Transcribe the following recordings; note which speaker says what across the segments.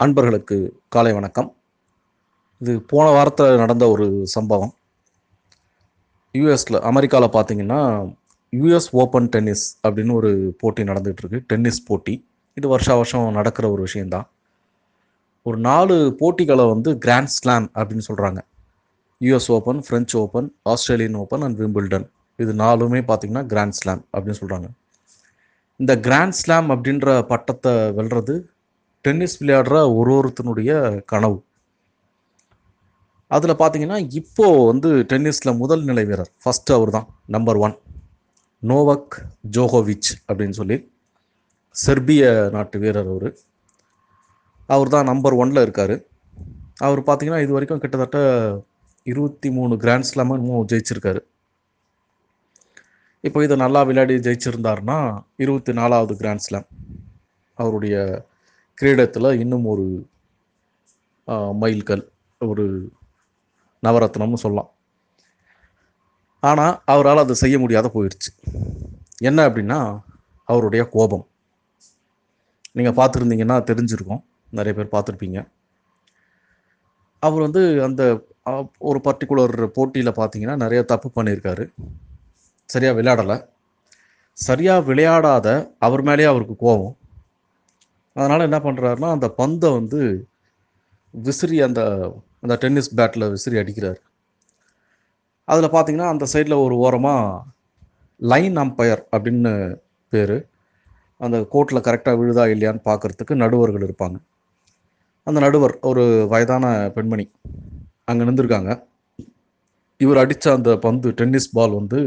Speaker 1: அன்பர்களுக்கு காலை வணக்கம். இது போன வாரத்தில் நடந்த ஒரு சம்பவம். யூஎஸில் அமெரிக்காவில் பார்த்தீங்கன்னா யூஎஸ் ஓப்பன் டென்னிஸ் அப்படின்னு ஒரு போட்டி நடந்துகிட்ருக்கு. டென்னிஸ் போட்டி. இது வருஷா வருஷம் நடக்கிற ஒரு விஷயந்தான் ஒரு நாலு போட்டிகளை வந்து கிராண்ட் ஸ்லாம் அப்படின்னு சொல்கிறாங்க US open French open Australian open and Wimbledon இது நாலுமே பார்த்தீங்கன்னா கிராண்ட் ஸ்லாம் அப்படின்னு சொல்கிறாங்க இந்த கிராண்ட் ஸ்லாம் அப்படின்ற பட்டத்தை வெல்றது டென்னிஸ் விளையாடுற ஒரு ஒருத்தனுடைய கனவு. அதில் பார்த்தீங்கன்னா இப்போ வந்து டென்னிஸில் முதல் நிலை வீரர் ஃபஸ்ட்டு அவர் தான் நம்பர் ஒன் நோவக் ஜோகோவிச் அப்படின்னு சொல்லி செர்பிய நாட்டு வீரர் அவர். அவர் தான் நம்பர் ஒனில் இருக்கார். அவர் பார்த்தீங்கன்னா இது வரைக்கும் கிட்டத்தட்ட இருபத்தி மூணு கிராண்ட் ஸ்லாமும் ஜெயிச்சிருக்காரு. இப்போ இதை நல்லா விளையாடி ஜெயிச்சிருந்தாருன்னா இருபத்தி நாலாவது கிராண்ட் ஸ்லாம் அவருடைய கிரீடத்தில் இன்னும் ஒரு மைல்கல் ஒரு நவரத்னம்னு சொல்லலாம். ஆனால் அவரால் அதை செய்ய முடியாத போயிடுச்சு என்ன அப்படின்னா அவருடைய கோபம். நீங்கள் பார்த்துருந்தீங்கன்னா தெரிஞ்சிருக்கும். நிறைய பேர் பார்த்துருப்பீங்க. அவர் வந்து அந்த ஒரு பர்டிகுலர் போட்டியில் பார்த்தீங்கன்னா நிறைய தப்பு பண்ணியிருக்காரு. சரியாக விளையாடலை. சரியாக விளையாடாத அவர் மேலேயே அவருக்கு கோபம். அதனால் என்ன பண்ணுறாருன்னா அந்த பந்தை வந்து விசிறி அந்த அந்த டென்னிஸ் பேட்டில் விசிறி அடிக்கிறார். அதில் பார்த்தீங்கன்னா அந்த சைடில் ஒரு ஓரமாக லைன் அம்பையர் அப்படின்னு பேர் அந்த கோர்ட்டில் கரெக்டாக விழுதா இல்லையான்னு பார்க்குறதுக்கு நடுவர்கள் இருப்பாங்க. அந்த நடுவர் ஒரு வயதான பெண்மணி அங்கே நின்றுருக்காங்க. இவர் அடித்த அந்த பந்து டென்னிஸ் பால் வந்து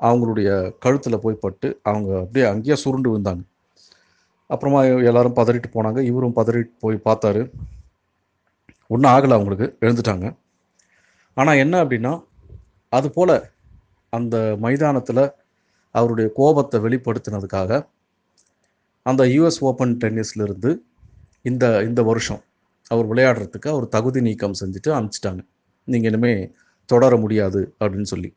Speaker 1: அவங்களுடைய கழுத்தில் போய் பட்டு அவங்க அப்படியே அங்கேயே சுருண்டு விழுந்தாங்க. அப்புறமா எல்லாரும் பதறிட்டு போனாங்க. இவரும் பதறிட்டு போய் பார்த்தாரு. ஒன்றும் ஆகலை அவங்களுக்கு. எழுந்துட்டாங்க. ஆனால் என்ன அப்படின்னா அது போல் அந்த மைதானத்தில் அவருடைய கோபத்தை வெளிப்படுத்தினதுக்காக அந்த யூஎஸ் ஓப்பன் டென்னிஸ்லேருந்து இந்த இந்த வருஷம் அவர் விளையாடுறதுக்கு அவர் தகுதி நீக்கம் செஞ்சுட்டு அனுப்பிச்சிட்டாங்க. நீங்கள் இனிமேல் தொடர முடியாது அப்படின்னு சொல்லி.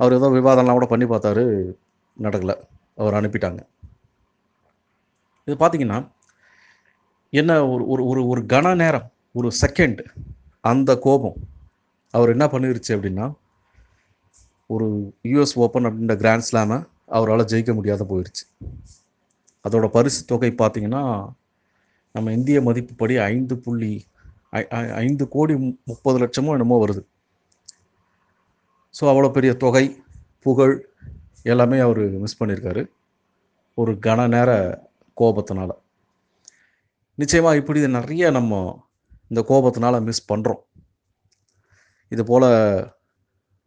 Speaker 1: அவர் ஏதோ விவாதம்லாம் கூட பண்ணி பார்த்தாரு. நடக்கலை. அவர் அனுப்பிட்டாங்க. இது பார்த்தீங்கன்னா என்ன ஒரு ஒரு ஒரு ஒரு கன நேரம் ஒரு செகண்ட் அந்த கோபம் அவர் என்ன பண்ணிருச்சு அப்படின்னா ஒரு யூஎஸ் ஓப்பன் அப்படின்ற கிராண்ட் ஸ்லாமை அவரால் ஜெயிக்க முடியாத போயிடுச்சு அதோட பரிசு தொகை பார்த்தீங்கன்னா நம்ம இந்திய மதிப்புப்படி ஐந்து புள்ளி ஐந்து கோடி முப்பது லட்சமோ என்னமோ வருது. ஸோ அவ்வளோ பெரிய தொகை புகழ் எல்லாமே அவர் மிஸ் பண்ணியிருக்காரு ஒரு கன நேர கோபத்தினால. நிச்சயமாக இப்படி நிறைய நம்ம இந்த கோபத்தினால மிஸ் பண்ணுறோம் இது போல்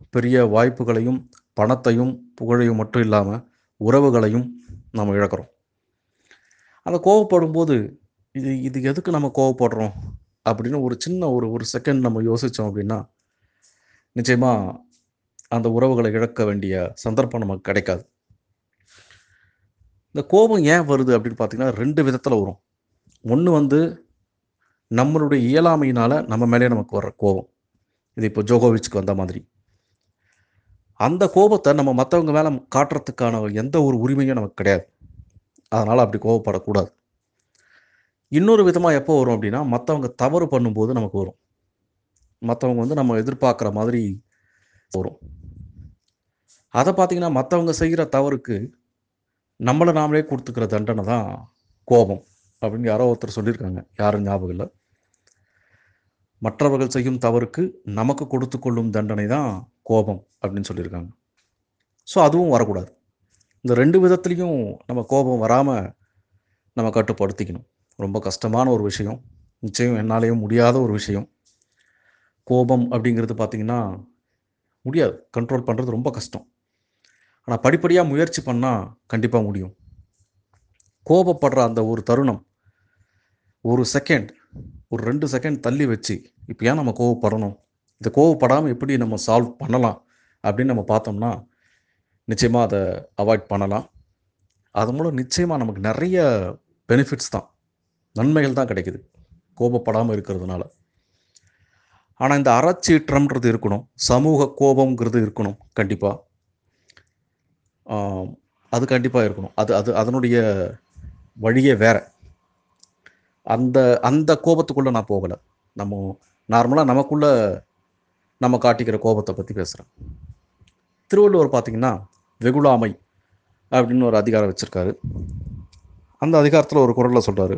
Speaker 1: பெரிய வாய்ப்புகளையும் பணத்தையும் புகழையும் மட்டும் இல்லாமல் உறவுகளையும் நம்ம இழக்கிறோம். அந்த கோவப்படும் போது இது இது எதுக்கு நம்ம கோவப்படுறோம்? அப்படின்னு ஒரு சின்ன ஒரு ஒரு செகண்ட் நம்ம யோசித்தோம் அப்படின்னா நிச்சயமாக அந்த உறவுகளை இழக்க வேண்டிய சந்தர்ப்பம் நமக்கு கிடைக்காது. இந்த கோபம் ஏன் வருது அப்படின்னு பார்த்தீங்கன்னா ரெண்டு விதத்தில் வரும். ஒன்று வந்து நம்மளுடைய இயலாமையினால் நம்ம மேலே நமக்கு வர்ற கோபம். இது இப்போ ஜோகோவிச்சுக்கு வந்த மாதிரி. அந்த கோபத்தை நம்ம மற்றவங்க மேலே காட்டுறதுக்கான எந்த ஒரு உரிமையும் நமக்கு கிடையாது. அதனால் அப்படி கோபப்படக்கூடாது. இன்னொரு விதமாக எப்போ வரும் அப்படின்னா மற்றவங்க தவறு பண்ணும்போது நமக்கு வரும். மற்றவங்க வந்து நம்ம எதிர்பார்க்குற மாதிரி வரும். அதை பார்த்தீங்கன்னா மற்றவங்க செய்கிற தவறுக்கு நம்மளை நாமளே கொடுத்துக்கிற தண்டனை தான் கோபம் அப்படின்னு யாரோ ஒருத்தர் சொல்லியிருக்காங்க. யாரும் ஞாபகம் இல்லை. மற்றவர்கள் செய்யும் தவறுக்கு நமக்கு கொடுத்து கொள்ளும் தண்டனை தான் கோபம் அப்படின்னு சொல்லியிருக்காங்க. ஸோ அதுவும் வரக்கூடாது. இந்த ரெண்டு விதத்துலேயும் நம்ம கோபம் வராமல் நம்ம கட்டுப்படுத்திக்கணும். ரொம்ப கஷ்டமான ஒரு விஷயம். நிச்சயம் என்னாலேயும் முடியாத ஒரு விஷயம். கோபம் அப்படிங்கிறது பார்த்திங்கன்னா முடியாது. கண்ட்ரோல் பண்ணுறது ரொம்ப கஷ்டம். ஆனால் படிப்படியாக முயற்சி பண்ணால் கண்டிப்பாக முடியும். கோபப்படுற அந்த ஒரு தருணம் ஒரு செகண்ட் ஒரு ரெண்டு செகண்ட் தள்ளி வச்சு இப்போ ஏன் நம்ம கோவப்படணும்? இந்த கோவப்படாமல் எப்படி நம்ம சால்வ் பண்ணலாம் அப்படின்னு நம்ம பார்த்தோம்னா நிச்சயமாக அதை அவாய்ட் பண்ணலாம். அது மூலம் நிச்சயமாக நமக்கு நிறைய பெனிஃபிட்ஸ் தான். நன்மைகள் தான் கிடைக்குது. கோபப்படாமல் இருக்கிறதுனால. ஆனால் இந்த அறச்சீற்றம்ன்றது இருக்கணும். சமூக கோபம்ங்கிறது இருக்கணும். கண்டிப்பாக அது கண்டிப்பாக இருக்கணும். அது அது அதனுடைய வழியே வேற. அந்த அந்த கோபத்துக்குள்ளே நான் போகலை. நம்ம நார்மலாக நமக்குள்ள நம்ம காட்டிக்கிற கோபத்தை பற்றி பேசுகிறேன் திருவள்ளுவர் பார்த்திங்கன்னா வெகுளாமை அப்படின்னு ஒரு அதிகாரம் வச்சுருக்காரு. அந்த அதிகாரத்தில் ஒரு குரலில் சொல்கிறாரு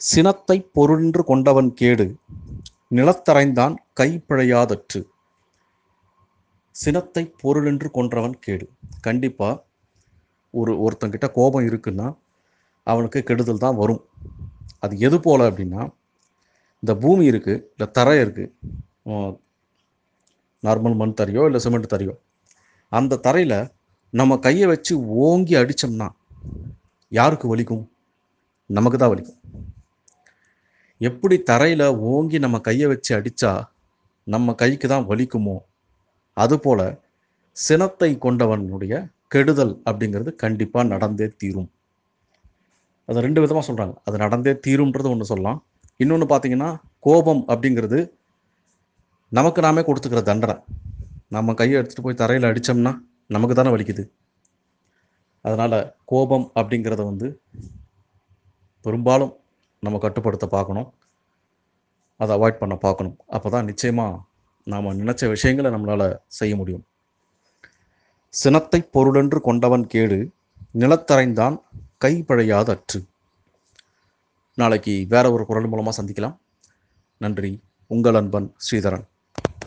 Speaker 1: சினத்தை பொருன்று கொண்டவன் கேடு நிலத்தரைந்தான் கைப்பிழையாதற்று. சினத்தை பொருளென்று கொன்றவன் கேடு. கண்டிப்பாக ஒரு ஒருத்தங்கிட்ட கோபம் இருக்குன்னா அவனுக்கு கெடுதல் தான் வரும். அது எது போல் அப்படின்னா இந்த பூமி இருக்குது இல்லை தரை இருக்குது நார்மல் மண் தரையோ இல்லை சிமெண்ட் தரையோ அந்த தரையில் நம்ம கையை வச்சு ஓங்கி அடித்தோம்னா யாருக்கு வலிக்கும்? நமக்கு தான் வலிக்கும். எப்படி தரையில் ஓங்கி நம்ம கையை வச்சு அடித்தா நம்ம கைக்கு தான் வலிக்குமோ அதுபோல் சினத்தை கொண்டவனுடைய கெடுதல் அப்படிங்கிறது கண்டிப்பாக நடந்தே தீரும். அதை ரெண்டு விதமாக சொல்கிறாங்க அது நடந்தே தீரும்ன்றது ஒன்று சொல்லலாம். இன்னொன்று பார்த்தீங்கன்னா கோபம் அப்படிங்கிறது நமக்கு நாமே கொடுத்துக்கிற தண்டனை. நம்ம கையை எடுத்துகிட்டு போய் தரையில் அடித்தோம்னா நமக்கு தானே வலிக்குது. அதனால் கோபம் அப்படிங்கிறத வந்து பெரும்பாலும் நம்ம கட்டுப்படுத்த பார்க்கணும். அதை அவாய்ட் பண்ண பார்க்கணும். அப்போ தான் நிச்சயமாக நாம் நினச்ச விஷயங்களை நம்மளால் செய்ய முடியும். சினத்தை பொருளென்று கொண்டவன் கேடு நிலத்தரைந்தான் கைப்பழையாத அற்று நாளைக்கு வேற ஒரு குரல் மூலமாக சந்திக்கலாம். நன்றி. உங்கள் அன்பன் ஸ்ரீதரன்.